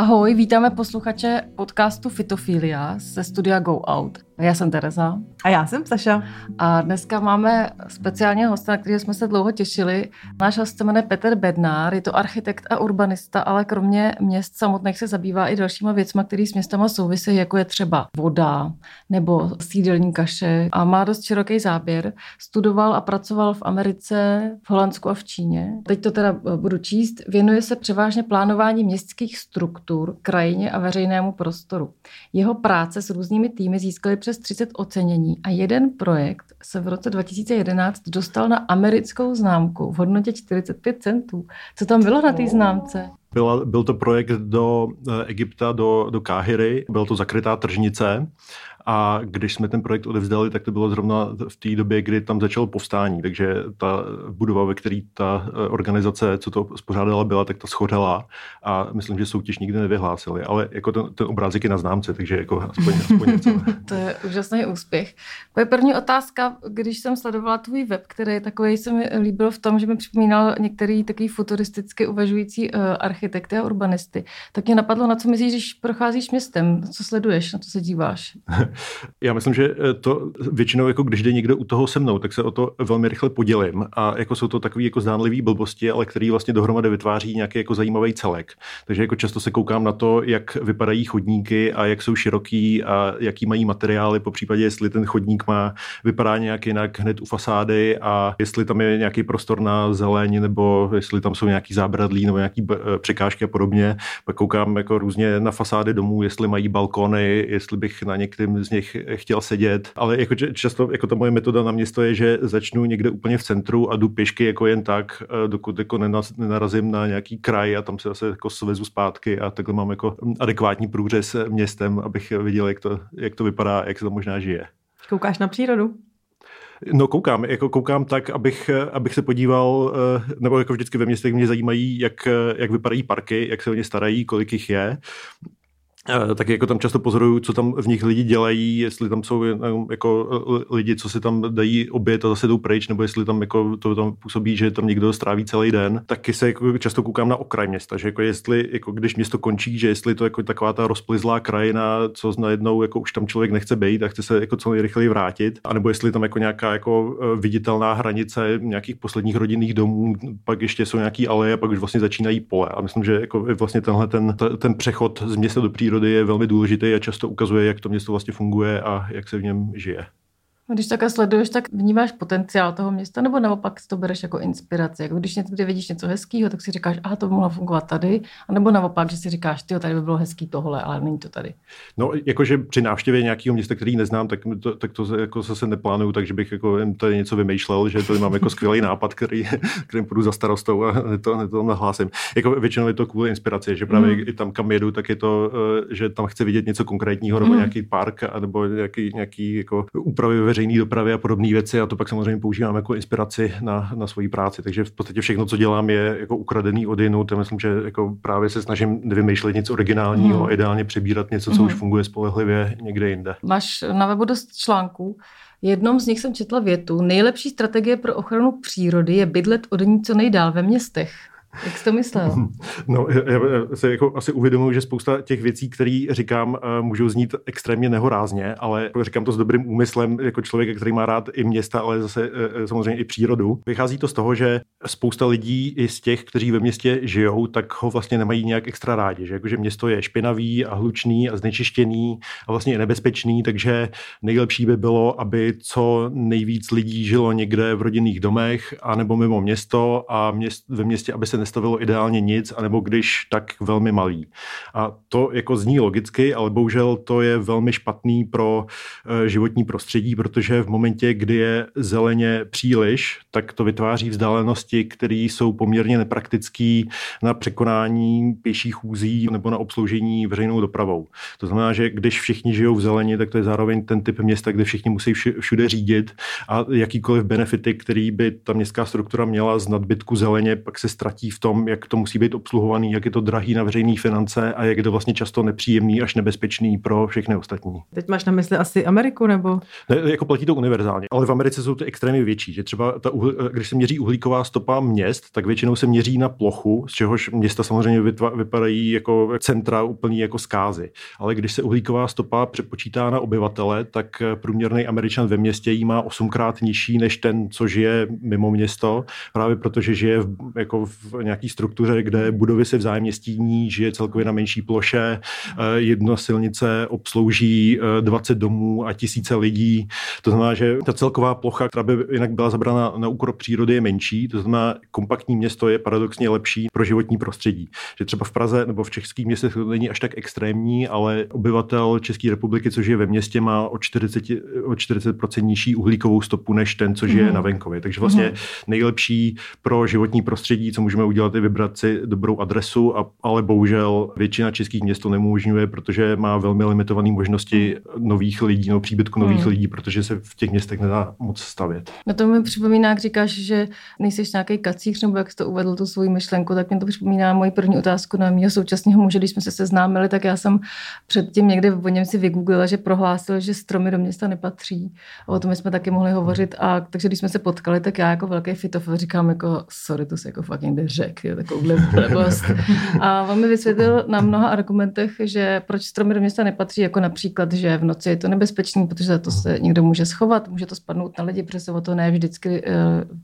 Ahoj, vítáme posluchače podcastu Fitofilia ze studia Go Out. Já jsem Tereza. A já jsem Saša. A dneska máme speciálně hosta, na kterého jsme se dlouho těšili. Náš host se jmenuje Petr Bednár, je to architekt a urbanista, ale kromě měst samotných se zabývá i dalšíma věcmi, které s městama souvisí, jako je třeba voda nebo sídelní kaše a má dost široký záběr. Studoval a pracoval v Americe, v Holandsku a v Číně. Teď to teda budu číst. Věnuje se převážně plánování městských struktur, krajině a veřejnému prostoru. Jeho práce s různými týmy získaly přes 30 ocenění a jeden projekt se v roce 2011 dostal na americkou známku v hodnotě 45 centů. Co tam bylo na té známce? Byla, byl to projekt do eh, Egypta, do, do Káhyry, byla to zakrytá tržnice a když jsme ten projekt odevzdali, tak to bylo zrovna v té době, kdy tam začalo povstání. Takže ta budova, ve které ta eh, organizace, co to spořádala, byla, tak ta schořela a myslím, že soutěž nikdy nevyhlásili. Ale jako ten, ten obrázek je na známce, takže jako aspoň, aspoň něco. to je úžasný úspěch. Moje první otázka, když jsem sledovala tvůj web, který takový se mi líbil v tom, že mi připomínal některý takový futuristicky uvažující uh, architekty a urbanisty, tak mě napadlo, na co myslíš, když procházíš městem, co sleduješ, na co se díváš? Já myslím, že eh, to většinou, jako když jde někdo u toho se mnou, tak se o to velmi rychle podělím. A jako jsou to takové jako zdánlivé blbosti, ale který vlastně dohromady vytváří nějaký jako zajímavý celek. Takže jako často se koukám na to, jak vypadají chodníky a jak jsou široký a jaký mají materiály, po případě, jestli ten chodník má, vypadá nějak jinak hned u fasády a jestli tam je nějaký prostor na zeleň nebo jestli tam jsou nějaký zábradlí nebo nějaký eh, překážky a podobně. Pak koukám jako různě na fasády domů, jestli mají balkony, jestli bych na z nich chtěl sedět, ale jako často jako ta moje metoda na město je, že začnu někde úplně v centru a jdu pěšky jako jen tak, eh, dokud jako nenarazím na nějaký kraj a tam se zase jako svezu zpátky a takhle mám jako adekvátní průřez městem, abych viděl, jak to, jak to vypadá, jak se to možná žije. Koukáš na přírodu? No koukám, jako koukám tak, abych, abych se podíval, eh, nebo jako vždycky ve městech mě zajímají, jak, jak vypadají parky, jak se o ně starají, kolik jich je. Eh, tak jako tam často pozoruju, co tam v nich lidi dělají, jestli tam jsou jako lidi, co si tam dají oběd a zase jdou pryč, nebo jestli tam jako to tam působí, že tam někdo stráví celý den. Taky se jako často koukám na okraj města, že jako jestli, jako když město končí, že jestli to jako taková ta rozplizlá krajina, co najednou jako už tam člověk nechce být a chce se jako co nejrychleji vrátit, anebo jestli tam jako nějaká jako eh, viditelná hranice nějakých posledních rodinných domů, pak ještě jsou nějaký aleje pak už vlastně začínají pole. A myslím, že jako vlastně tenhle ten, ten přechod z města do přírody přírody je velmi důležitý a často ukazuje, jak to město vlastně funguje a jak se v něm žije. Když takhle sleduješ, tak vnímáš potenciál toho města, nebo naopak to bereš jako inspiraci? Jako když někde vidíš něco hezkého, tak si říkáš, aha, to by mohlo fungovat tady, a nebo naopak, že si říkáš, ty tady by bylo hezký tohle, ale není to tady. No, jakože při návštěvě nějakého města, který neznám, tak to, tak to jako zase neplánuju, takže bych jako tady něco vymýšlel, že tady mám jako skvělý nápad, který, kterým půjdu za starostou a to, to nahlásím. Jako většinou je to kvůli inspiraci, že právě mm. i tam, kam jedu, tak je to, eh, že tam chci vidět něco konkrétního, nebo mm. nějaký park, nebo nějaký, nějaký jako úpravy veřejné dopravy a podobné věci a to pak samozřejmě používám jako inspiraci na, na svoji práci. Takže v podstatě všechno, co dělám, je jako ukradený od jinut. Myslím, že jako právě se snažím vymýšlet něco originálního, mm. ideálně přebírat něco, co mm. už funguje spolehlivě někde jinde. Máš na webu dost článků. Jednom z nich jsem četla větu, nejlepší strategie pro ochranu přírody je bydlet od ní co nejdál ve městech. Jak jsi to myslel? No, já se jako asi uvědomuji, že spousta těch věcí, které říkám, eh, můžou znít extrémně nehorázně, ale říkám to s dobrým úmyslem, jako člověk, který má rád i města, ale zase eh, samozřejmě i přírodu. Vychází to z toho, že spousta lidí i z těch, kteří ve městě žijou, tak ho vlastně nemají nějak extra rádi, že jakože město je špinavý a hlučný a znečištěný a vlastně je nebezpečný, takže nejlepší by bylo, aby co nejvíc lidí žilo někde v rodinných domech a nebo mimo město a měst, ve městě, aby se nestavilo ideálně nic, anebo když tak velmi malý. A to jako zní logicky, ale bohužel to je velmi špatný pro eh, životní prostředí, protože v momentě, kdy je zeleně příliš, tak to vytváří vzdálenosti, které jsou poměrně nepraktické na překonání pěších úzí nebo na obsloužení veřejnou dopravou. To znamená, že když všichni žijou v zeleni, tak to je zároveň ten typ města, kde všichni musí všude řídit a jakýkoliv benefity, který by ta městská struktura měla z nadbytku zeleně, pak se ztratí v tom, jak to musí být obsluhovaný, jak je to drahý na veřejné finance a jak je to vlastně často nepříjemný až nebezpečný pro všechny ostatní. Teď máš na mysli asi Ameriku nebo? Ne, jako platí to univerzálně, ale v Americe jsou ty extrémy větší, že třeba ta když se měří uhlíková stopa měst, tak většinou se měří na plochu, z čehož města samozřejmě vytva, vypadají jako centra úplný jako zkázy. Ale když se uhlíková stopa přepočítá na obyvatele, tak průměrný Američan ve městě jí má osmkrát nižší než ten, co žije mimo město, právě protože žije v, jako v nějaký struktuře, kde budovy se vzájemně stíní, žije celkově na menší ploše, eh, jedna silnice obslouží 20 eh, domů a tisíce lidí. To znamená, že ta celková plocha, která by jinak byla zabrana na úkor přírody, je menší. To znamená, kompaktní město je paradoxně lepší pro životní prostředí. Že třeba v Praze nebo v českých městech to není až tak extrémní, ale obyvatel České republiky, což je ve městě, má o 40, o 40% nižší uhlíkovou stopu než ten, co žije mm. na venkově. Takže vlastně mm. nejlepší pro životní prostředí, co můžeme udělat, je vybrat si dobrou adresu, a, ale bohužel většina českých měst to neumožňuje, protože má velmi limitované možnosti nových lidí, no příbytku nových mm. lidí, protože se v těch městech nedá moc stavět. No to mi připomíná, jak říkáš, že nejsi nějaký kacíř, nebo jak jsi to uvedl, tu svou myšlenku, tak mě to připomíná moji první otázku na mého současného muže, když jsme se seznámili, tak já jsem předtím někde o něm si vygooglila, že prohlásil, že stromy do města nepatří. A o tom jsme taky mohli hovořit. A takže když jsme se potkali, tak já jako velký fitof říkám jako, sorry, to se jako fakt někde řek, je takovouhle blbost. A on mi vysvětlil na mnoha argumentech, že proč stromy do města nepatří, jako například, že v noci je to nebezpečný, protože za to se někdo může schovat, může to spadnout na lidi, protože se o to ne vždycky eh,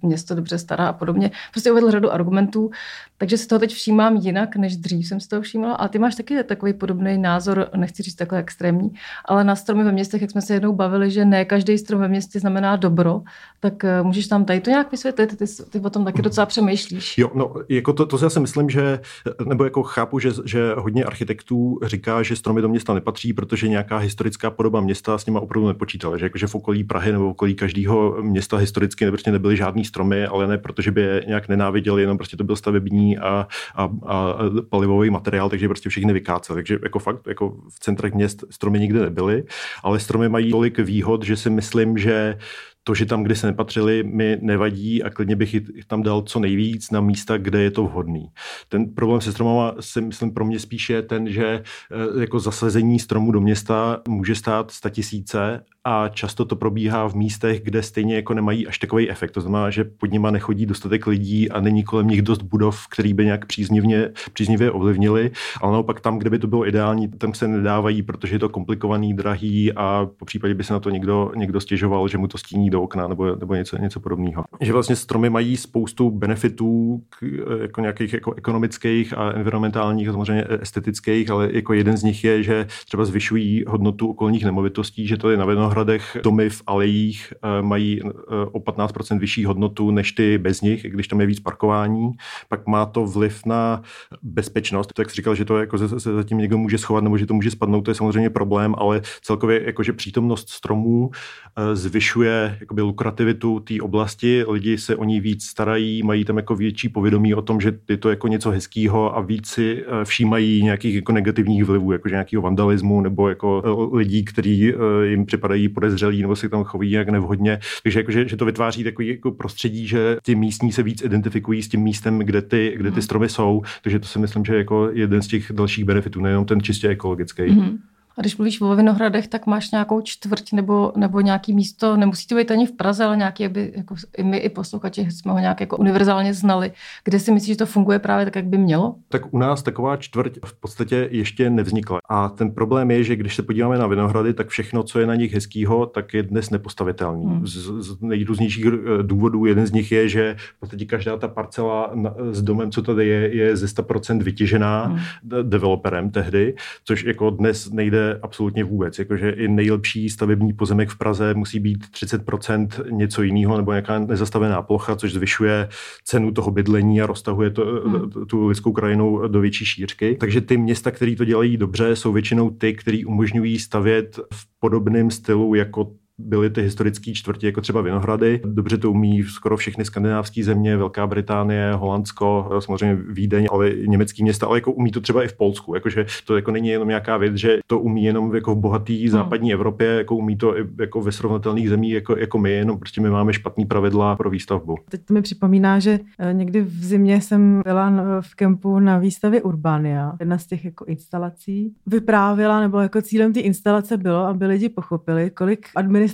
město dobře stará a podobně. Prostě uvedl řadu argumentů, takže si toho teď všímám jinak, než dřív jsem si toho všímala. A ty máš taky takový podobný názor, nechci říct takhle extrémní, ale na stromy ve městech, jak jsme se jednou bavili, že ne každý strom ve městě znamená dobro, tak eh, můžeš tam tady to nějak vysvětlit? Ty, ty o tom taky docela přemýšlíš. Jo, no, jako to, to si myslím, že, nebo jako chápu, že, že hodně architektů říká, že stromy do města nepatří, protože nějaká historická podoba města s nima opravdu nepočítala. Že, jako, že v okolí Prahy nebo v okolí každého města historicky prostě nebyly žádný stromy, ale ne protože by je nějak nenáviděli, jenom prostě to byl stavební a, a, a palivový materiál, takže prostě všechny vykáceli. Takže jako fakt jako v centrech měst stromy nikdy nebyly, ale stromy mají tolik výhod, že si myslím, že to, že tam, kde se nepatřili, mi nevadí a klidně bych tam dal co nejvíc na místa, kde je to vhodný. Ten problém se stromama si myslím pro mě spíše je ten, že eh, jako zasazení stromu do města může stát tisíce a často to probíhá v místech, kde stejně jako nemají až takový efekt. To znamená, že pod nima nechodí dostatek lidí a není kolem nich dost budov, který by nějak příznivně, příznivě ovlivnili, ale naopak tam, kde by to bylo ideální, tam se nedávají, protože je to komplikovaný, drahý a po případě by se na to někdo, někdo stěžoval, že mu to stíní do okna nebo, nebo něco, něco podobného. Že vlastně stromy mají spoustu benefitů, k, jako nějakých jako ekonomických a environmentálních, samozřejmě estetických, ale jako jeden z nich je, že třeba zvyšují hodnotu okolních nemovitostí, že je na Vinohradech domy v alejích eh, mají eh, o 15% vyšší hodnotu než ty bez nich, když tam je víc parkování. Pak má to vliv na bezpečnost. Tak jsi říkal, že to jako se, se zatím někdo může schovat nebo že to může spadnout, to je samozřejmě problém, ale celkově jakože přítomnost stromů eh, zvyšuje jakoby lukrativitu té oblasti, lidi se o ní víc starají, mají tam jako větší povědomí o tom, že je to jako něco hezkého a víc si všímají nějakých jako negativních vlivů, jakože nějakého vandalismu nebo jako lidí, kteří jim připadají podezřelí nebo se tam choví jak nevhodně. Takže jako, že, že to vytváří takový jako prostředí, že ti místní se víc identifikují s tím místem, kde ty, kde ty mhm. stromy jsou. Takže to si myslím, že je jako jeden z těch dalších benefitů, nejenom ten čistě ekologický. Mm-hmm. A když mluvíš o Vinohradech, tak máš nějakou čtvrť nebo, nebo nějaký místo, nemusí to být ani v Praze, ale nějaký, aby jako i my i posluchači jsme ho nějak jako univerzálně znali. Kde si myslíš, že to funguje právě tak, jak by mělo? Tak u nás taková čtvrť v podstatě ještě nevznikla. A ten problém je, že když se podíváme na Vinohrady, tak všechno, co je na nich hezkýho, tak je dnes nepostavitelný. Hmm. Z, z nejrůznějších eh, důvodů jeden z nich je, že v podstatě každá ta parcela s domem, co tady je, je ze 100% vytěžená hmm. developerem tehdy, což jako dnes nejde absolutně vůbec. Jakože i nejlepší stavební pozemek v Praze musí být 30% něco jiného nebo nějaká nezastavená plocha, což zvyšuje cenu toho bydlení a roztahuje to, hmm. tu lidskou krajinu do větší šířky. Takže ty města, které to dělají dobře, jsou většinou ty, které umožňují stavět v podobném stylu jako byly ty historické čtvrti, jako třeba Vinohrady. Dobře to umí skoro všechny skandinávské země, Velká Británie, Holandsko, samozřejmě Vídeň, ale německý města, ale jako umí to třeba i v Polsku. Jakože to jako není jenom nějaká věc, že to umí jenom jako v bohaté hmm. západní Evropě, jako umí to i jako ve srovnatelných zemích jako, jako my, jenom prostě my máme špatný pravidla pro výstavbu. Teď to mi připomíná, že eh, někdy v zimě jsem byla v kempu na výstavě Urbania. Jedna z těch jako instalací vyprávěla, nebo jako cílem té instalace bylo, aby lidi pochopili, kolik administrativních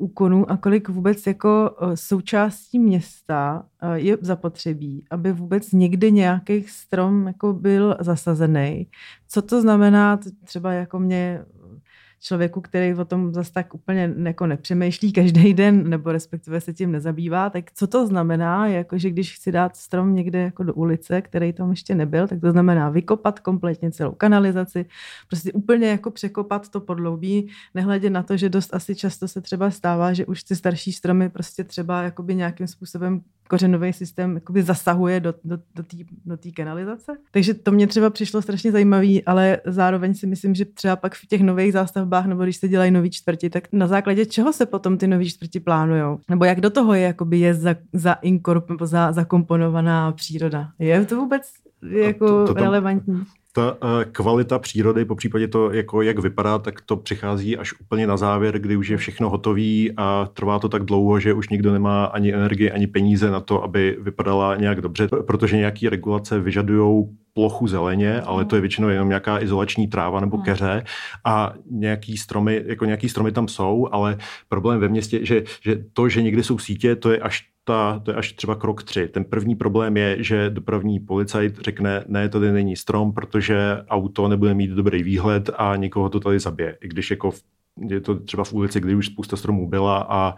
úkonů a kolik vůbec jako eh, součástí města eh, je zapotřebí, aby vůbec někdy nějaký strom jako byl zasazený. Co to znamená třeba jako mě člověku, který o tom zase tak úplně jako nepřemýšlí každý den, nebo respektive se tím nezabývá, tak co to znamená, jako že když chci dát strom někde jako do ulice, který tam ještě nebyl, tak to znamená vykopat kompletně celou kanalizaci, prostě úplně jako překopat to podloubí, nehledě na to, že dost asi často se třeba stává, že už ty starší stromy prostě třeba jakoby nějakým způsobem kořenový systém jakoby zasahuje do, do, do té do tý kanalizace. Takže to mě třeba přišlo strašně zajímavý, ale zároveň si myslím, že třeba pak v těch nových zástavbách, nebo když se dělají nový čtvrti, tak na základě čeho se potom ty nový čtvrti plánujou? Nebo jak do toho je, jakoby je za, za, inkorp, nebo za zakomponovaná příroda? Je to vůbec jako to, to tam, relevantní? Ta uh, kvalita přírody, po případě to, jako jak vypadá, tak to přichází až úplně na závěr, kdy už je všechno hotové a trvá to tak dlouho, že už nikdo nemá ani energii, ani peníze na to, aby vypadala nějak dobře, protože nějaké regulace vyžadují plochu zeleně, ale to je většinou jenom nějaká izolační tráva nebo hmm. keře a nějaký stromy, jako nějaký stromy tam jsou, ale problém ve městě, že, že to, že někdy jsou sítě, to je až ta, to je až třeba krok tři. Ten první problém je, že dopravní policajt řekne, ne, tady není strom, protože auto nebude mít dobrý výhled a někoho to tady zabije. I když jako v je to třeba v ulici, kdy už spousta stromů byla a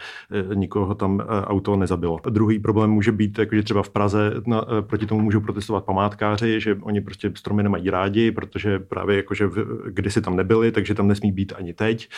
e, nikoho tam e, auto nezabilo. Druhý problém může být, jako, že třeba v Praze na, e, proti tomu můžou protestovat památkáři, že oni prostě stromy nemají rádi, protože právě jakože kdysi tam nebyli, takže tam nesmí být ani teď.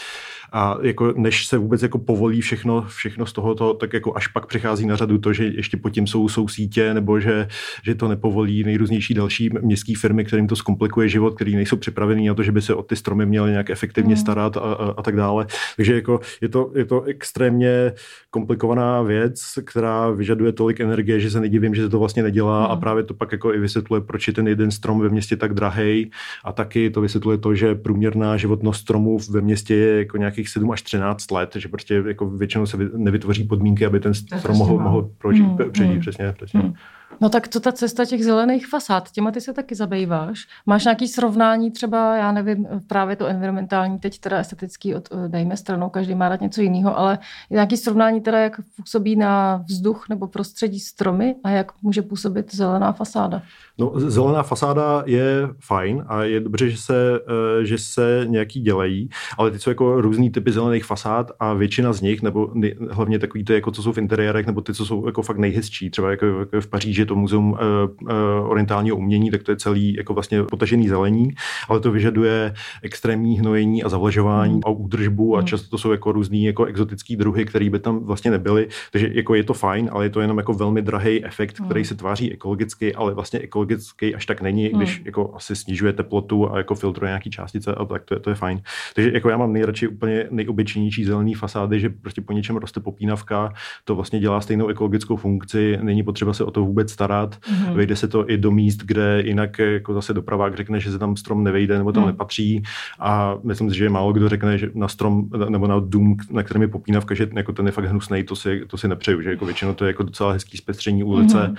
A jako než se vůbec jako povolí všechno, všechno z tohoto, tak jako až pak přichází na řadu to, že ještě pod tím jsou, jsou sítě, nebo že, že to nepovolí nejrůznější další městské firmy, kterým to zkomplikuje život, který nejsou připravený na to, že by se o ty stromy měly nějak efektivně mm. starat a, a, a tak tak dále. Takže jako je, to, je to extrémně komplikovaná věc, která vyžaduje tolik energie, že se nedivím, že se to vlastně nedělá mm. a právě to pak jako i vysvětluje, proč je ten jeden strom ve městě tak drahý a taky to vysvětluje to, že průměrná životnost stromů ve městě je jako nějakých 7 až 13 let, že prostě jako většinou se nevytvoří podmínky, aby ten strom mohl, mohl prožít, mm. přežít, mm. přesně, přesně. Mm. No tak to ta cesta těch zelených fasád, těma ty se taky zabýváš. Máš nějaký srovnání třeba, já nevím, právě to environmentální, teď teda estetický, od, dejme stranou, každý má rád něco jiného, ale nějaký srovnání teda, jak působí na vzduch nebo prostředí stromy a jak může působit zelená fasáda. No, zelená fasáda je fajn a je dobře, že se, eh, že se nějaký dělají, ale ty jsou jako různý typy zelených fasád a většina z nich, nebo hlavně takový ty, jako co jsou v interiérech, nebo ty, co jsou jako fakt nejhezčí, třeba jako, jako v Paříži to muzeum uh, uh, orientálního umění, tak to je celý jako vlastně potažený zelení, ale to vyžaduje extrémní hnojení a zavlažování mm. a údržbu a mm. často to jsou jako různý jako exotický druhy, které by tam vlastně nebyly, takže jako je to fajn, ale je to jenom jako velmi drahý efekt, který mm. se tváří ekologicky, ale vlastně ekologicky ekologický až tak není, když jako asi snižuje teplotu a jako filtruje nějaký částice a tak to je, to je fajn. Takže jako já mám nejradši úplně nejobyčejnější zelený fasády, že prostě po něčem roste popínavka, to vlastně dělá stejnou ekologickou funkci, není potřeba se o to vůbec starat, hmm. vejde se to i do míst, kde jinak jako zase dopravák řekne, že se tam strom nevejde nebo tam hmm. nepatří a myslím si, že málo kdo řekne, že na strom nebo na dům, na kterém je popínavka, že jako ten je fakt hnusný, to si, to si nepřeju, že jako většinou to je jako docela hezký zpestření ulice. Hmm.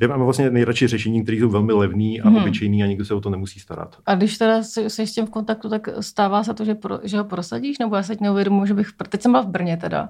Já mám vlastně nejradši řešení, které jsou velmi levný a hmm. obyčejný a nikdo se o to nemusí starat. A když teda jsi s tím v kontaktu, tak stává se to, že, pro, že ho prosadíš? Nebo já se neuvědomuji, že bych... Teď jsem byla v Brně teda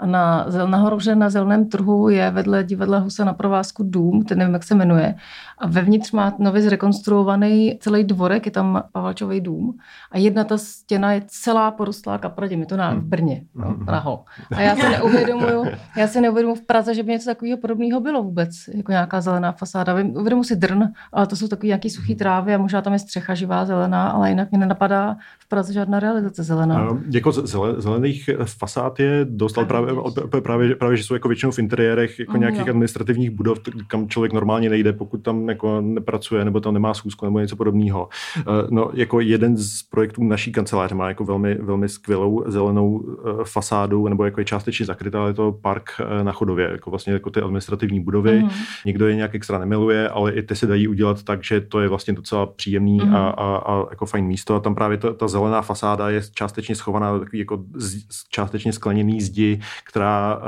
a na, nahoře na zeleném trhu je vedle divadla Husa na provázku dům, ten nevím, jak se jmenuje. A vevnitř má nově zrekonstruovaný celý dvorek, je tam Pavalčový dům. A jedna ta stěna je celá porostlá kapradě. Je to na, v Brně, no. Praho. A já se neuvědomuju, já se neuvědomuji v Praze, že by něco takového podobného bylo vůbec, jako nějaká zelená fasáda. Uvědomuji si drn, ale to jsou takové nějaké suché mhm. trávy a možná tam je střecha živá zelená, ale jinak mě nenapadá v Praze žádná realizace zelená. Jako zelených fasád je dostal právě právě, právě, právě, že jsou jako většinou v interiérech jako mm, nějakých jo. administrativních budov, kam člověk normálně nejde, pokud tam jako nepracuje, nebo tam nemá schůzku, nebo něco podobného. Uh, no, jako jeden z projektů naší kanceláře má jako velmi, velmi skvělou zelenou uh, fasádu, nebo jako je částečně zakrytá, ale je to park uh, na chodově, jako vlastně jako ty administrativní budovy. Mm. Nikdo je nějak extra nemiluje, ale i ty se dají udělat tak, že to je vlastně docela příjemný mm. a, a, a, jako fajn místo. A tam právě ta, ta zelená fasáda je částečně schovaná jako z, částečně skleněný zdi, která uh,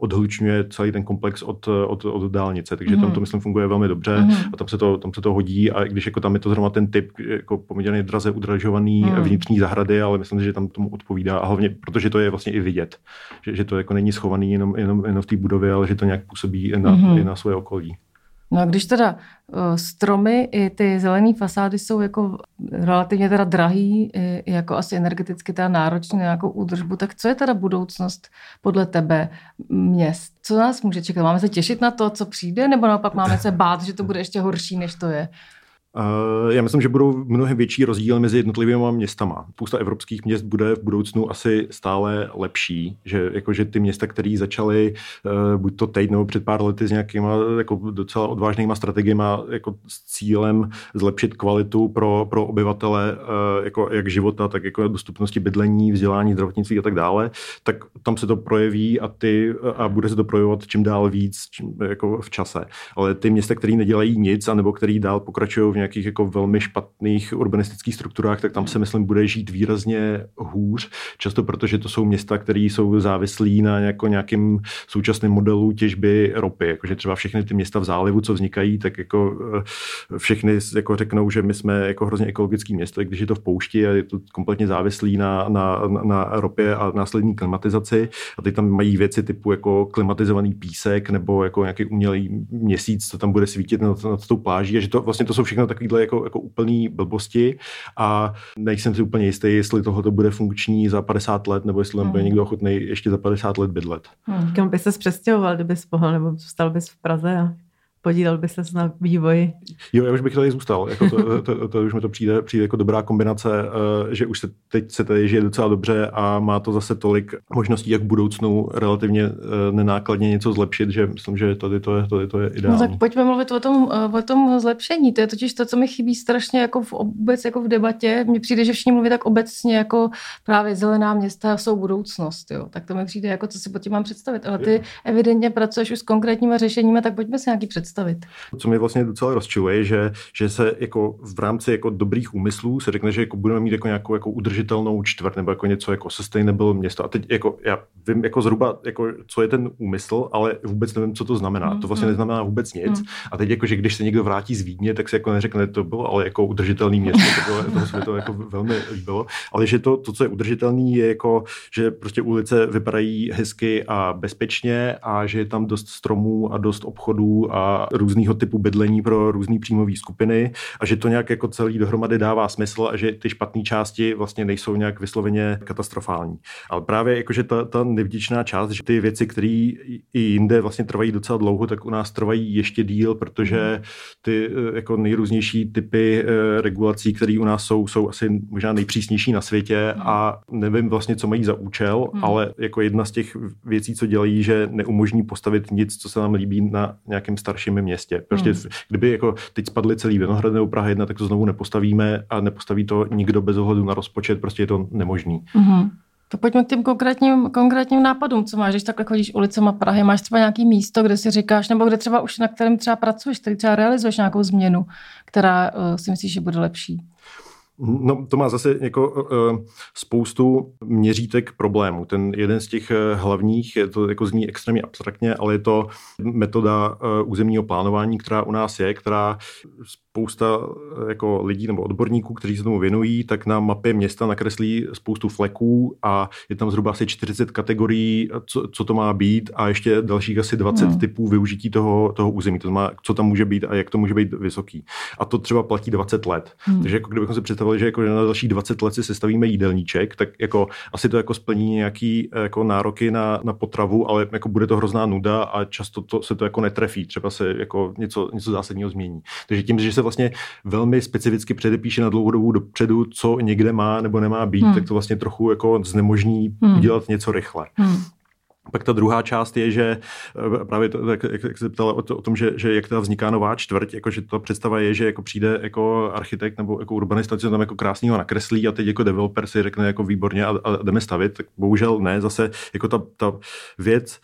odhlučňuje celý ten komplex od, od, od dálnice. Takže mm. tam to, myslím, funguje velmi dobře mm. a tam se, to, tam se to hodí. A když jako tam je to zrovna ten typ jako poměrně draze udražovaný mm. vnitřní zahrady, ale myslím, že tam tomu odpovídá. A hlavně, protože to je vlastně i vidět, že, že to jako není schovaný jenom, jenom, jenom v té budově, ale že to nějak působí i na, mm. i na svoje okolí. No a když teda uh, stromy i ty zelené fasády jsou jako relativně teda drahý, jako asi energeticky teda náročný na nějakou údržbu, tak co je teda budoucnost podle tebe měst? Co nás může čekat? Máme se těšit na to, co přijde, nebo naopak máme se bát, že to bude ještě horší, než to je? Já myslím, že budou mnohem větší rozdíly mezi jednotlivými městama. Spousta evropských měst bude v budoucnu asi stále lepší, že, jako, že ty města, které začaly uh, buď to teď nebo před pár lety s nějakýma jako docela odvážnýma strategiemi jako s cílem zlepšit kvalitu pro, pro obyvatele uh, jako jak života, tak jako dostupnosti bydlení, vzdělání, zdravotnictví a tak dále, tak tam se to projeví a, ty, a bude se to projevovat čím dál víc čím, jako v čase. Ale ty města, které nedělají nic, anebo které dál pokračují v nějakých jako velmi špatných urbanistických strukturách, tak tam se myslím bude žít výrazně hůř. Často protože to jsou města, které jsou závislí na jako nějakým současném modelu těžby ropy. Jakože třeba všechny ty města v zálivu, co vznikají, tak jako eh, všechny jako řeknou, že my jsme jako hrozně ekologický město, když je to v poušti a je to kompletně závislý na, na, na ropě a následní klimatizaci. A teď tam mají věci typu jako klimatizovaný písek nebo jako nějaký umělý měsíc, co tam bude svítit nad, nad tou pláží. A že to vlastně to jsou všechno takovýhle jako, jako úplný blbosti a nejsem si úplně jistý, jestli tohle bude funkční za 50 let, nebo jestli tam hmm. bude někdo ochotný ještě za 50 let bydlet. Hmm. Kam by se přestěhoval, kdyby mohl, nebo zůstal bys v Praze a podílel by se na vývoji. Jo, já už bych tady zůstal. Jako to, to, to, to, už mi to přijde, přijde jako dobrá kombinace, uh, že už se teď se tady žije docela dobře a má to zase tolik možností, jak v budoucnu relativně uh, nenákladně něco zlepšit, že myslím, že tady to je, tady to je ideální. No tak pojďme mluvit o tom, uh, o tom zlepšení. To je totiž to, co mi chybí strašně jako v obec, jako v debatě. Mně přijde, že všichni mluví tak obecně, jako právě zelená města jsou budoucnost. Jo. Tak to mi přijde, jako co si pod tím mám představit. Ale ty evidentně pracuješ už s konkrétními řešeními, tak pojďme si nějaký představit představit. Co mě vlastně docela rozčiluje, že, že se jako v rámci jako dobrých úmyslů se řekne, že jako budeme mít jako nějakou jako udržitelnou čtvrt nebo jako něco jako sustainable město. A teď jako já vím jako zhruba, jako, co je ten úmysl, ale vůbec nevím, co to znamená. Mm, to vlastně mm. neznamená vůbec nic. Mm. A teď jako, že když se někdo vrátí z Vídně, tak se jako neřekne, to bylo ale jako udržitelný město, to, bylo, to se mi to jako velmi líbilo. Ale že to, to, co je udržitelný, je jako, že prostě ulice vypadají hezky a bezpečně a že je tam dost stromů a dost obchodů a různého typu bydlení pro různé příjmové skupiny a že to nějak jako celý dohromady dává smysl a že ty špatné části vlastně nejsou nějak vysloveně katastrofální. Ale právě jakože ta, ta nevděčná část, že ty věci, které i jinde vlastně trvají docela dlouho, tak u nás trvají ještě díl, protože ty eh, jako nejrůznější typy eh, regulací, které u nás jsou, jsou asi možná nejpřísnější na světě a nevím vlastně, co mají za účel, hmm. ale jako jedna z těch věcí, co dělají, že neumožní postavit nic, co se nám líbí na nějakém starším našem městě. Prostě hmm. kdyby jako teď spadly celý Vinohrad nebo Praha 1, tak to znovu nepostavíme a nepostaví to nikdo bez ohledu na rozpočet, prostě je to nemožný. Hmm. To pojďme k těm konkrétním, konkrétním nápadům, co máš, když takhle chodíš ulicema Prahy, máš třeba nějaký místo, kde si říkáš, nebo kde třeba už na kterém třeba pracuješ, který třeba realizuješ nějakou změnu, která uh, si myslíš, že bude lepší. No, to má zase jako uh, spoustu měřítek problémů. Ten jeden z těch eh, hlavních, je to jako zní extrémně abstraktně, ale je to metoda uh, územního plánování, která u nás je, která spousta eh, jako lidí nebo odborníků, kteří se tomu věnují, tak na mapě města nakreslí spoustu fleků a je tam zhruba asi 40 kategorií, co, co to má být a ještě dalších asi 20 hmm. typů využití toho, toho území, to znamená, co tam může být a jak to může být vysoký. A to třeba platí 20 let. Hmm. Takže jako kdybychom si představili, že jako na další 20 let si sestavíme jídelníček, tak jako asi to jako splní nějaký jako nároky na, na potravu, ale jako bude to hrozná nuda a často to, se to jako netrefí, třeba se jako něco, něco zásadního změní. Takže tím, že se vlastně velmi specificky předepíše na dlouhou dobu dopředu, co někde má nebo nemá být, hmm. tak to vlastně trochu jako znemožní hmm. udělat něco rychle. Hmm. Pak ta druhá část je, že eh, právě to, jak, jak, se ptala o, to, o tom, že, že jak teda vzniká nová čtvrť, jako, že ta představa je, že jako přijde jako architekt nebo jako urbanista, co tam jako krásného nakreslí a teď jako developer si řekne jako výborně a, a jdeme stavit, tak bohužel ne, zase jako ta, ta věc,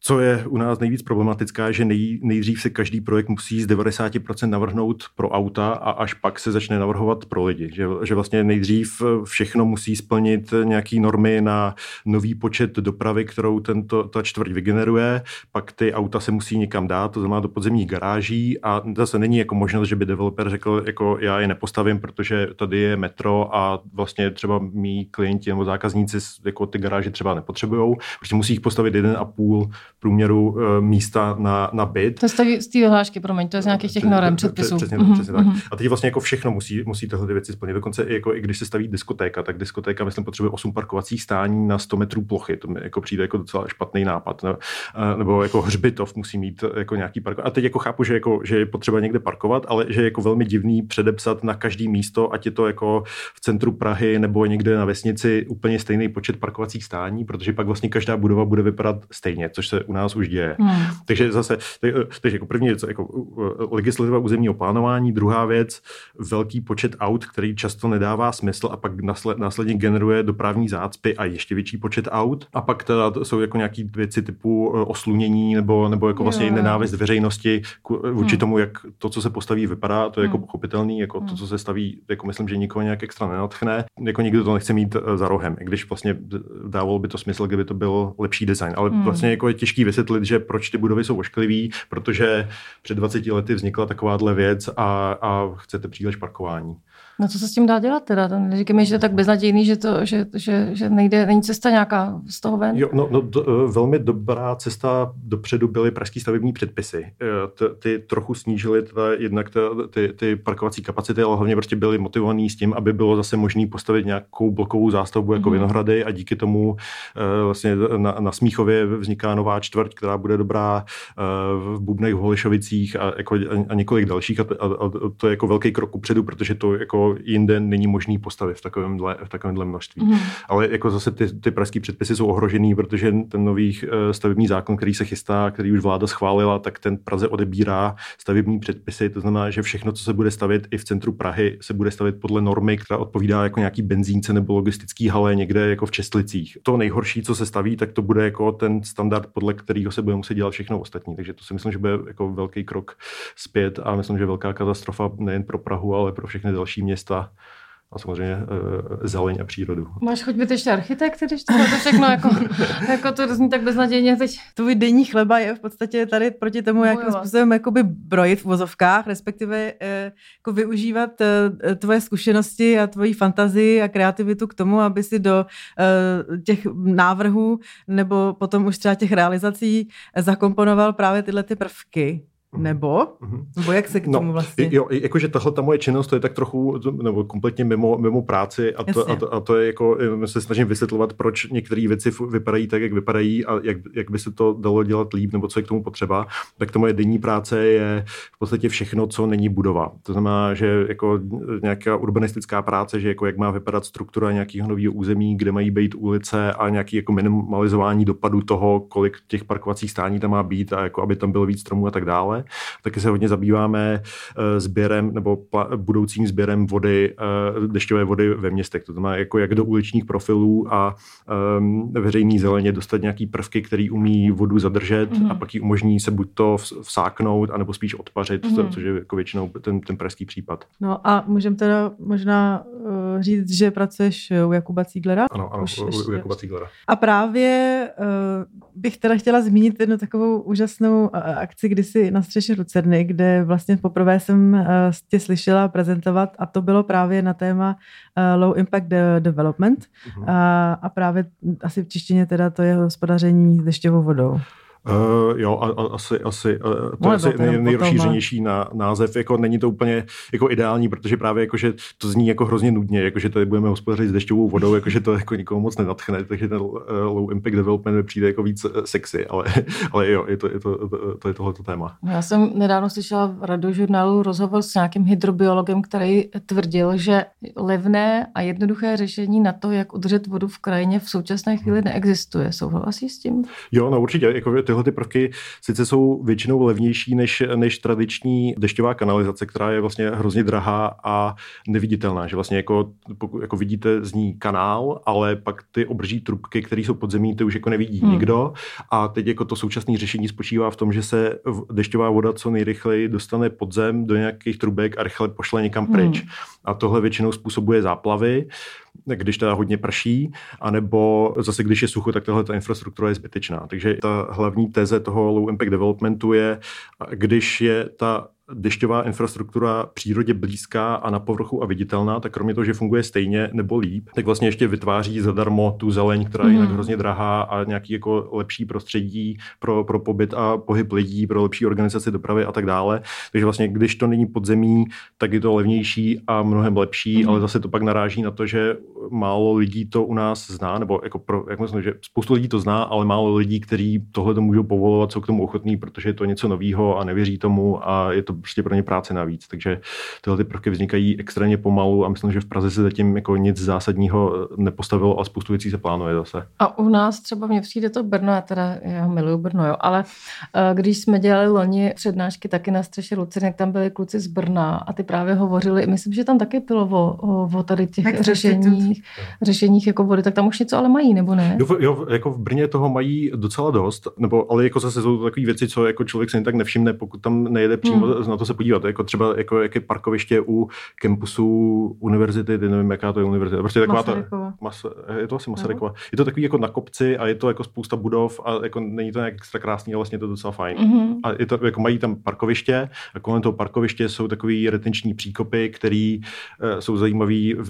co je u nás nejvíc problematická, že nej, nejdřív se každý projekt musí z 90% navrhnout pro auta a až pak se začne navrhovat pro lidi. Že, že vlastně nejdřív všechno musí splnit nějaký normy na nový počet dopravy, kterou tento, ta čtvrť vygeneruje, pak ty auta se musí někam dát, to znamená do podzemních garáží a zase není jako možnost, že by developer řekl, jako já je nepostavím, protože tady je metro a vlastně třeba mý klienti nebo zákazníci jako ty garáže třeba nepotřebují, protože musí jich postavit jeden a půl průměru uh, místa na, na byt. To je z té vyhlášky, promiň, to je z nějakých těch norem, předpisů. Přesně, mm-hmm. přesně tak. Mhm. A teď vlastně jako všechno musí, musí tyhle věci splnit. Dokonce i, jako, i když se staví diskotéka, tak diskotéka, myslím, potřebuje 8 parkovacích stání na 100 metrů plochy. To mi jako přijde jako docela špatný nápad. Ne? Nebo jako hřbitov musí mít jako nějaký park. A teď jako chápu, že, jako, že je potřeba někde parkovat, ale že je jako velmi divný předepsat na každý místo, ať je to jako v centru Prahy nebo někde na vesnici úplně stejný počet parkovacích stání, protože pak vlastně každá budova bude vypadat stejně, což se u nás už děje. Hmm. Takže zase, takže jako první věc, jako legislativa územního plánování, druhá věc, velký počet aut, který často nedává smysl a pak následně generuje dopravní zácpy a ještě větší počet aut. A pak teda jsou jako nějaké věci typu e, oslunění nebo, nebo jako vlastně jo. nenávist veřejnosti vůči hmm. tomu, jak to, co se postaví, vypadá, to je jako hmm. pochopitelný, jako hmm. to, co se staví, jako myslím, že nikoho nějak extra nenatchne. Jako nikdo to nechce mít za rohem, i když vlastně dávalo by to smysl, kdyby to byl lepší design. Ale hmm. vlastně jako je těžký vysvětlit, že proč ty budovy jsou ošklivý, protože před 20 lety vznikla takováhle věc a, a chcete příliš parkování. No co se s tím dá dělat teda? Říkej mi, že je tak beznadějný, že, to, že, že, že nejde, není cesta nějaká z toho ven? Jo, no, no do, eh, velmi dobrá cesta dopředu byly pražské stavební předpisy. Eh, ty, ty trochu snížily teda jednak ta, ty, ty parkovací kapacity, ale hlavně prostě byly motivovaný s tím, aby bylo zase možné postavit nějakou blokovou zástavbu jako mm. Vinohrady a díky tomu uh, vlastně na, na Smíchově vzniká nová čtvrť, která bude dobrá v Bubnech, v Holišovicích a, jako, a, a několik dalších a, a, a to je jako velký krok upředu, protože to jako jinde není možný postavit v takovémhle, v takovémhle množství. Mm. Ale jako zase ty, ty pražské předpisy jsou ohrožený, protože ten nový eh, stavební zákon, který se chystá, který už vláda schválila, tak ten Praze odebírá stavební předpisy. To znamená, že všechno, co se bude stavit i v centru Prahy, se bude stavit podle normy, která odpovídá jako nějaký benzínce nebo logistický hale někde jako v Čestlicích. To nejhorší, co se staví, tak to bude jako ten standard, podle kterého se bude muset dělat všechno ostatní. Takže to si myslím, že bude jako velký krok zpět a myslím, že velká katastrofa nejen pro Prahu, ale pro všechny další města města a samozřejmě e, zeleň a přírodu. Máš chuť být ještě architekt, když to všechno jako, jako to zní tak beznadějně teď. Tvůj denní chleba je v podstatě tady proti tomu, jakým způsobem jakoby brojit v vozovkách, respektive e, jako využívat e, tvoje zkušenosti a tvoji fantazii a kreativitu k tomu, aby si do e, těch návrhů nebo potom už třeba těch realizací zakomponoval právě tyhle ty prvky. Mhm. Nebo? Mm-hmm. Nebo jak se k no, tomu no, vlastně? Jo, jakože tahle ta moje činnost, to je tak trochu, nebo kompletně mimo, mimo práci a to, a, to, a to je jako, se snažím vysvětlovat, proč některé věci vypadají tak, jak vypadají a jak, jak by se to dalo dělat líp, nebo co je k tomu potřeba. Tak to moje denní práce je v podstatě všechno, co není budova. To znamená, že jako nějaká urbanistická práce, že jako jak má vypadat struktura nějakého nového území, kde mají být ulice a nějaký jako minimalizování dopadu toho, kolik těch parkovacích stání tam má být a jako aby tam bylo víc stromů a tak dále dále. Taky se hodně zabýváme eh, sběrem nebo budoucím sběrem vody, eh, dešťové vody ve městech. To znamená, jako jak do uličních profilů a um, veřejný zeleně dostat nějaký prvky, který umí vodu zadržet mm-hmm. a pak ji umožní se buď to vsáknout, anebo spíš odpařit, mm-hmm. což je jako většinou ten, ten pražský případ. No a můžeme teda možná uh, říct, že pracuješ u Jakuba Cíglera? Ano, ano, Už, u, u Jakuba Cíglera. A právě uh, bych teda chtěla zmínit jednu takovou úžasnou uh, akci, kdy si na střeše Lucerny, kde vlastně poprvé jsem uh, tě slyšela prezentovat a to bylo právě na téma uh, Low Impact Development uh-huh. a, a právě asi v češtině teda to je hospodaření s dešťovou vodou. Uh, jo, a, a, asi, asi uh, to je asi nej, nejrozšířenější na, název. Jako není to úplně jako ideální, protože právě jako, že to zní jako hrozně nudně, jako, že tady budeme hospodařit s dešťovou vodou, jako, že to jako nikomu moc nenatchne, takže ten uh, low impact development mi přijde jako víc sexy, ale, ale jo, je to, je to, to, to je tohleto téma. Já jsem nedávno slyšela v radiožurnálu rozhovor s nějakým hydrobiologem, který tvrdil, že levné a jednoduché řešení na to, jak udržet vodu v krajině v současné chvíli neexistuje. Souhlasí s tím? Jo, no určitě. Jako tyhle ty prvky sice jsou většinou levnější než, než tradiční dešťová kanalizace, která je vlastně hrozně drahá a neviditelná. Že vlastně jako, pokud, jako vidíte z ní kanál, ale pak ty obrží trubky, které jsou pod zemí, ty už jako nevidí hmm. nikdo. A teď jako to současné řešení spočívá v tom, že se dešťová voda co nejrychleji dostane pod zem do nějakých trubek a rychle pošle někam pryč. Hmm. A tohle většinou způsobuje záplavy když teda hodně prší, anebo zase když je sucho, tak tahle ta infrastruktura je zbytečná. Takže ta hlavní teze toho low impact developmentu je, když je ta dešťová infrastruktura přírodě blízká a na povrchu a viditelná, tak kromě toho, že funguje stejně nebo líp, tak vlastně ještě vytváří zadarmo tu zeleň, která je mm. jinak hrozně drahá a nějaký jako lepší prostředí pro, pro pobyt a pohyb lidí, pro lepší organizaci dopravy a tak dále. Takže vlastně, když to není podzemí, tak je to levnější a mnohem lepší, mm. ale zase to pak naráží na to, že málo lidí to u nás zná, nebo jako pro, jak myslím, že spoustu lidí to zná, ale málo lidí, kteří tohle to můžou povolovat, jsou k tomu ochotní, protože je to něco nového a nevěří tomu a je to prostě pro ně práce navíc. Takže tyhle ty prvky vznikají extrémně pomalu a myslím, že v Praze se zatím jako nic zásadního nepostavilo a spoustu věcí se plánuje zase. A u nás třeba mně přijde to Brno, já teda já miluju Brno, jo, ale uh, když jsme dělali loni přednášky taky na střeše Lucinek, tam byli kluci z Brna a ty právě hovořili, myslím, že tam taky bylo o, o, o tady těch tak řešeních, řešeních jako vody, tak tam už něco ale mají, nebo ne? Jo, jo, jako v Brně toho mají docela dost, nebo ale jako zase jsou to takové věci, co jako člověk se jen tak nevšimne, pokud tam nejede přímo hmm. Na to se podívat. Jako třeba jako, jaké parkoviště u kampusu univerzity, nevím, jaká to je univerzita. Prostě taková ta, mas, je to asi Masarykova. Je to takový jako na kopci a je to jako spousta budov a jako není to nějak extra krásný, ale vlastně je to docela fajn. Mm-hmm. A je to, jako mají tam parkoviště a kolem toho parkoviště jsou takový retenční příkopy, které uh, jsou zajímavý uh,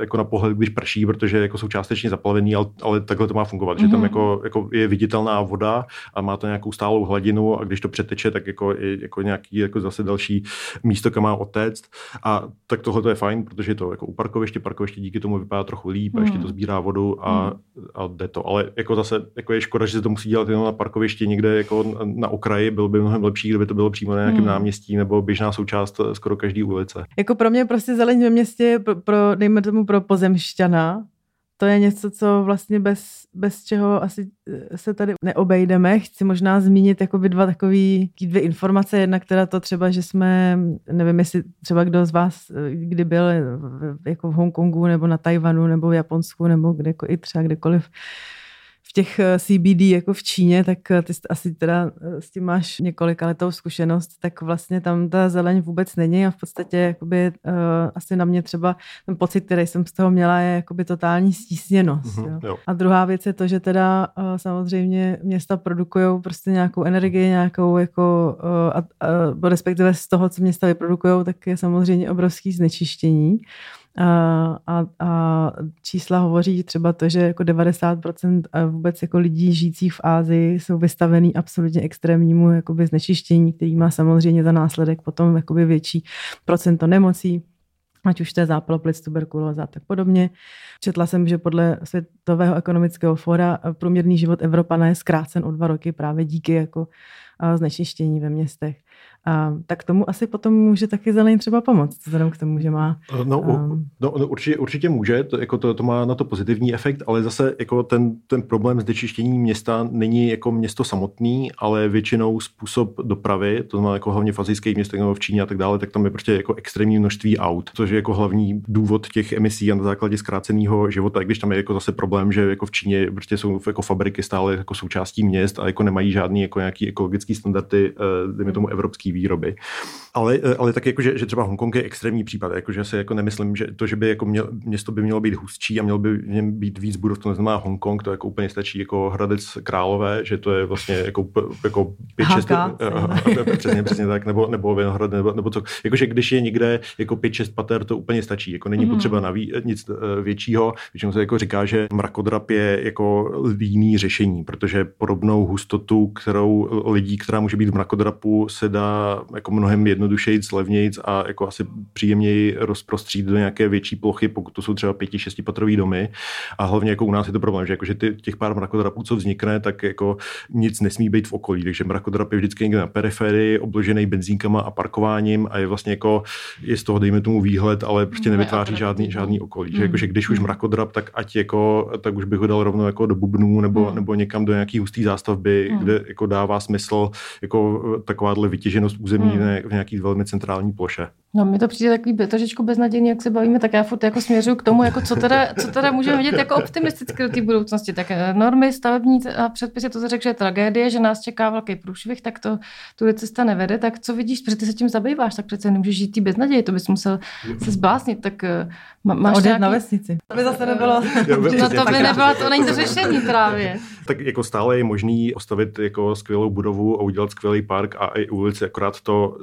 jako na pohled, když prší, protože jako jsou částečně zaplavený, ale, ale takhle to má fungovat, mm-hmm. že tam mhm. jako, jako je viditelná voda a má to nějakou stálou hladinu a když to přeteče, tak jako, je, jako nějaký jako zase další místo, kam má otéct. A tak tohle je fajn, protože je to jako u parkoviště, parkoviště díky tomu vypadá trochu líp, hmm. a ještě to sbírá vodu a, hmm. a jde to. Ale jako zase jako je škoda, že se to musí dělat jenom na parkovišti někde jako na okraji, bylo by mnohem lepší, kdyby to bylo přímo na nějakém hmm. náměstí nebo běžná součást skoro každé ulice. Jako pro mě prostě zeleň ve městě, pro, pro dejme tomu pro pozemšťana, to je něco, co vlastně bez, bez čeho asi eh, se tady neobejdeme. Chci možná zmínit jakoby dva takový, dvě informace. Jedna, která to třeba, že jsme, nevím, jestli třeba kdo z vás eh, kdy byl jako v Hongkongu nebo na Tajvanu nebo v Japonsku nebo kde, i třeba kdekoliv v těch eh, CBD jako v Číně, tak eh, ty asi teda eh, s tím máš několika letou zkušenost, tak vlastně tam ta zeleň vůbec není a v podstatě jakoby, uh, asi na mě třeba ten pocit, který jsem z toho měla, je jakoby totální stísněnost. Mm-hmm, jo. Jo. A druhá věc je to, že teda uh, samozřejmě města produkují prostě nějakou energii, nějakou jako, uh, a, uh, respektive z toho, co města vyprodukují, tak je samozřejmě obrovský znečištění. A, a, čísla hovoří třeba to, že jako 90% vůbec jako lidí žijících v Ázii jsou vystavený absolutně extrémnímu jakoby znečištění, který má samozřejmě za následek potom jakoby větší procento nemocí, ať už to je zápal plic, tuberkulóza a tak podobně. Četla jsem, že podle Světového ekonomického fóra průměrný život Evropana je zkrácen o dva roky právě díky jako znečištění ve městech. A, tak tomu asi potom může taky zeleň třeba pomoct, vzhledem k tomu, že má... No, um, no, no určitě, určitě může, to, jako to, to má na to pozitivní efekt, ale zase jako ten, ten problém s dečištění města není jako město samotný, ale většinou způsob dopravy, to znamená jako hlavně v azijských městech nebo v Číně a tak dále, tak tam je prostě jako extrémní množství aut, což je jako hlavní důvod těch emisí a na základě zkráceného života, i když tam je jako zase problém, že jako v Číně prostě jsou jako fabriky stále jako součástí měst a jako nemají žádný jako nějaký ekologický standardy, eh, dejme tomu evropský výroby. Ale, eh, ale tak jako, že, že třeba Hongkong je extrémní případ, jako, že se jako nemyslím, že to, že by jako měl, město by mělo být hustší a mělo by v něm být víc budov, to neznamená Hongkong, to jako úplně stačí jako Hradec Králové, že to je vlastně jako, jako pět, šest, přesně, přesně tak, nebo, nebo Vinohrad, nebo, nebo co. Jakože když je někde jako pět, šest pater, to úplně stačí, jako není mm. potřeba naví, nic eh, většího, většinou se jako říká, že mrakodrap je jako jiný řešení, protože podobnou hustotu, kterou lidí, která může být v mrakodrapu, se dá jako mnohem jednodušeji, levněji a jako asi příjemněji rozprostřít do nějaké větší plochy, pokud to jsou třeba pěti, šestipatrový domy. A hlavně jako u nás je to problém, že, jako, že ty, těch pár mrakodrapů, co vznikne, tak jako nic nesmí být v okolí. Takže mrakodrap je vždycky někde na periferii, obložený benzínkama a parkováním a je vlastně jako, je z toho, dejme tomu výhled, ale prostě nevytváří žádný, žádný okolí. Mm. Že, jako, že když už mrakodrap, tak ať jako, tak už bych ho dal rovnou jako do bubnů nebo, mm. nebo někam do nějaký hustý zástavby, mm. kde jako dává smysl jako takováhle vytěženost území mm. v nějaký velmi centrální ploše. No, mi to přijde takový trošičku beznadějný, jak se bavíme, tak já furt jako směřuju k tomu, jako co teda, co teda můžeme vidět jako optimisticky do té budoucnosti. Tak eh, normy, stavební a předpisy, to se řekl, že je tragédie, že nás čeká velký průšvih, tak to tu cesta nevede. Tak co vidíš, protože ty se tím zabýváš, tak přece nemůžeš žít tý beznaději, to bys musel se zbláznit. Tak eh, má, máš Odjet nějaký... na vesnici. To by zase nebylo. no to by nebylo, to není to řešení právě. Tak jako stále je možný postavit jako skvělou budovu a udělat skvělý park a i ulici, akorát to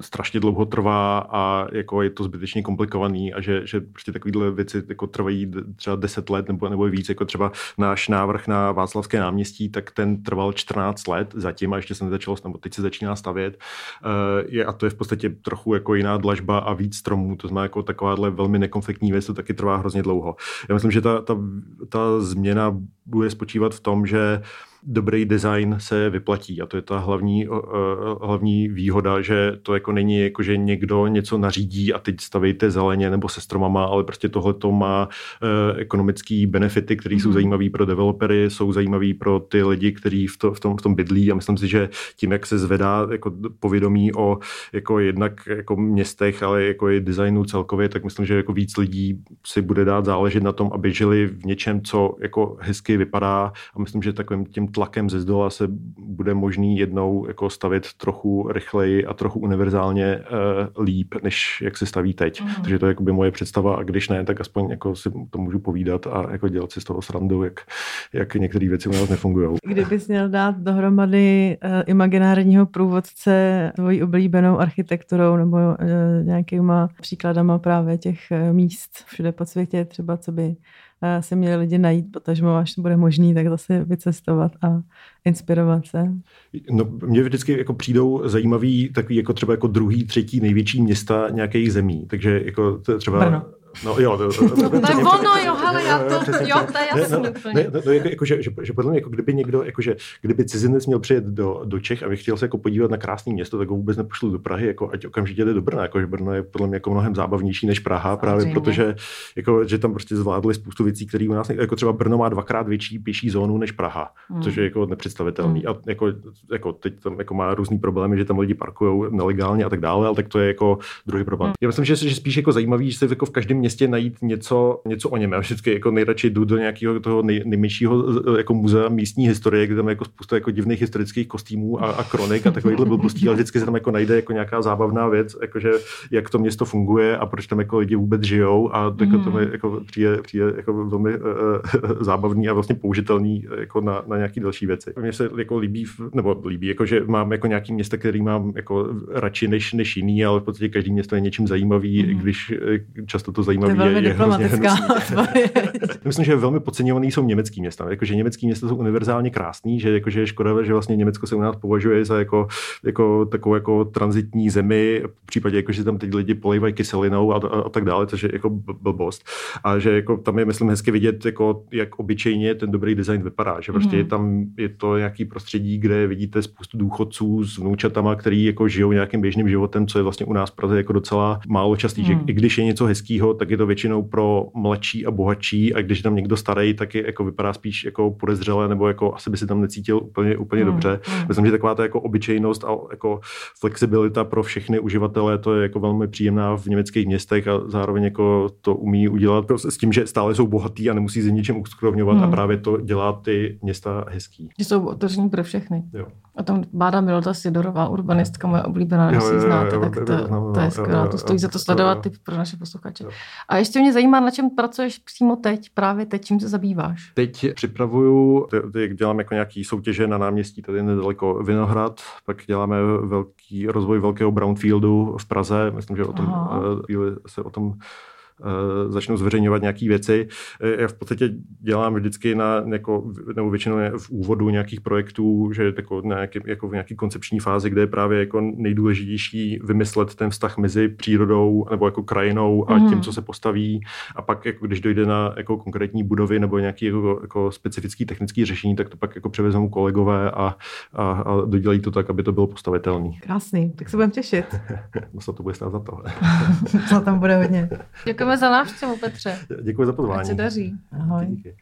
strašně dlouho trvá a jako je to zbytečně komplikovaný a že, že prostě takovéhle věci jako trvají třeba 10 let nebo, nebo víc, jako třeba náš návrh na Václavské náměstí, tak ten trval 14 let zatím a ještě se nezačalo, nebo teď se začíná stavět uh, je, a to je v podstatě trochu jako jiná dlažba a víc stromů, to znamená jako takováhle velmi nekonfliktní věc, to taky trvá hrozně dlouho. Já myslím, že ta, ta, ta změna bude spočívat v tom, že dobrý design se vyplatí. A to je ta hlavní, hlavní výhoda, že to jako není jako, že někdo něco nařídí a teď stavejte zeleně nebo se stromama, ale prostě tohle to má e, ekonomické benefity, které jsou mhm. zajímavé pro developery, jsou zajímavé pro ty lidi, kteří v, to, v, tom, v tom bydlí. A myslím si, že tím, jak se zvedá jako povědomí o jako jednak jako městech, ale jako i designu celkově, tak myslím, že jako víc lidí si bude dát záležet na tom, aby žili v něčem, co jako hezky vypadá. A myslím, že takovým tím tlakem ze zdola se bude možný jednou jako stavit trochu rychleji a trochu univerzálně uh, líp, než jak se staví teď. Mm. Takže to je jakoby moje představa a když ne, tak aspoň jako si to můžu povídat a jako dělat si z toho srandu, jak, jak některé věci u nás nefungují. Kdybys měl dát dohromady uh, imaginárního průvodce tvojí oblíbenou architekturou nebo uh, nějakýma příkladama právě těch míst všude po světě, třeba co by se měli lidi najít, potažmo, až to bude možný, tak zase vycestovat a inspirovat se. No, mně vždycky jako přijdou zajímavý takový jako třeba jako druhý, třetí největší města nějakých zemí, takže jako třeba Brno. No jo, to, to, to, to, to je ono, jo, ale já to, jo, to je jasný úplně. No, no, jako, jako, že, že, podle mě, jako kdyby někdo, jako, že, kdyby cizinec měl přijet do, do Čech a by chtěl se jako podívat na krásné město, tak ho vůbec nepošlu do Prahy, jako ať okamžitě jde do Brna, jako, že Brno je podle mě jako mnohem zábavnější než Praha, právě protože jako, že tam prostě zvládli spoustu věcí, které u nás, jako třeba Brno má dvakrát větší pěší zónu než Praha, hmm. což je jako nepředstavitelný. Hmm. A jako, jako, teď tam jako má různý problémy, že tam lidi parkují nelegálně a tak dále, ale tak to je jako druhý problém. Hmm. Já myslím, že, že spíš jako zajímavý, že se jako v každém městě najít něco něco, o něm. Já vždycky jako nejradši jdu do nějakého toho nej, nejmenšího jako muzea místní historie, kde tam jako spousta jako divných historických kostýmů a, a kronik a takovýchhle blbostí, ale vždycky se tam jako najde jako nějaká zábavná věc, jakože jak to město funguje a proč tam jako lidi vůbec žijou a jako mm. to mi jako přijde, přijde jako velmi uh, zábavný a vlastně použitelný jako na, na nějaké další věci. Mně se jako líbí, nebo líbí, jako že mám jako nějaký města, který mám jako radši než, než jiný, ale v podstatě každý město je něčím zajímavý, mm. když často to zajímavé je, je diplomatická Myslím, že velmi podceňovaný jsou německý města. Jakože německý města jsou univerzálně krásný, že jakože je škoda, že vlastně Německo se u nás považuje za jako, jako takovou jako transitní zemi, v případě, jako, že tam teď lidi polejvají kyselinou a, a, a, tak dále, což je jako blbost. A že jako tam je, myslím, hezky vidět, jako, jak obyčejně ten dobrý design vypadá. Že prostě mm. tam je to nějaký prostředí, kde vidíte spoustu důchodců s vnoučatama, který jako žijou nějakým běžným životem, co je vlastně u nás v Praze jako docela málo častý, mm. že i když je něco hezkého, tak je to většinou pro mladší a bohatší a když je tam někdo starý, tak je, jako vypadá spíš jako podezřele nebo jako asi by si tam necítil úplně, úplně hmm. dobře. Hmm. Myslím, že taková ta jako obyčejnost a jako flexibilita pro všechny uživatele, to je jako velmi příjemná v německých městech a zároveň jako to umí udělat prostě s tím, že stále jsou bohatý a nemusí se ničem uskrovňovat hmm. a právě to dělá ty města hezký. Že jsou otevření pro všechny. Jo. A tam Báda Milota Sidorová, urbanistka, moje oblíbená, když si znáte, tak to, to je skvělá, to stojí za to sledovat typ pro naše posluchače. A ještě mě zajímá, na čem pracuješ přímo teď, právě teď, čím se zabýváš? Teď připravuju, teď dělám jako nějaký soutěže na náměstí tady nedaleko Vinohrad, pak děláme velký rozvoj velkého brownfieldu v Praze, myslím, že o tom, eh, se o tom začnou zveřejňovat nějaké věci. Eh, já v podstatě dělám vždycky na, jako, nebo většinou v úvodu nějakých projektů, že jako, na nějaký, jako v nějaké koncepční fázi, kde je právě jako nejdůležitější vymyslet ten vztah mezi přírodou nebo jako krajinou a mm. tím, co se postaví. A pak, jako, když dojde na jako konkrétní budovy nebo nějaký jako, jako specifický technický řešení, tak to pak jako převezmou kolegové a, a, a dodělají to tak, aby to bylo postavitelné. Krásný, tak se budeme těšit. no se to bude stát za to. co tam bude hodně. Děkujeme za návštěvu, Petře. Děkuji za pozvání. Ať se daří. Ahoj. Díky.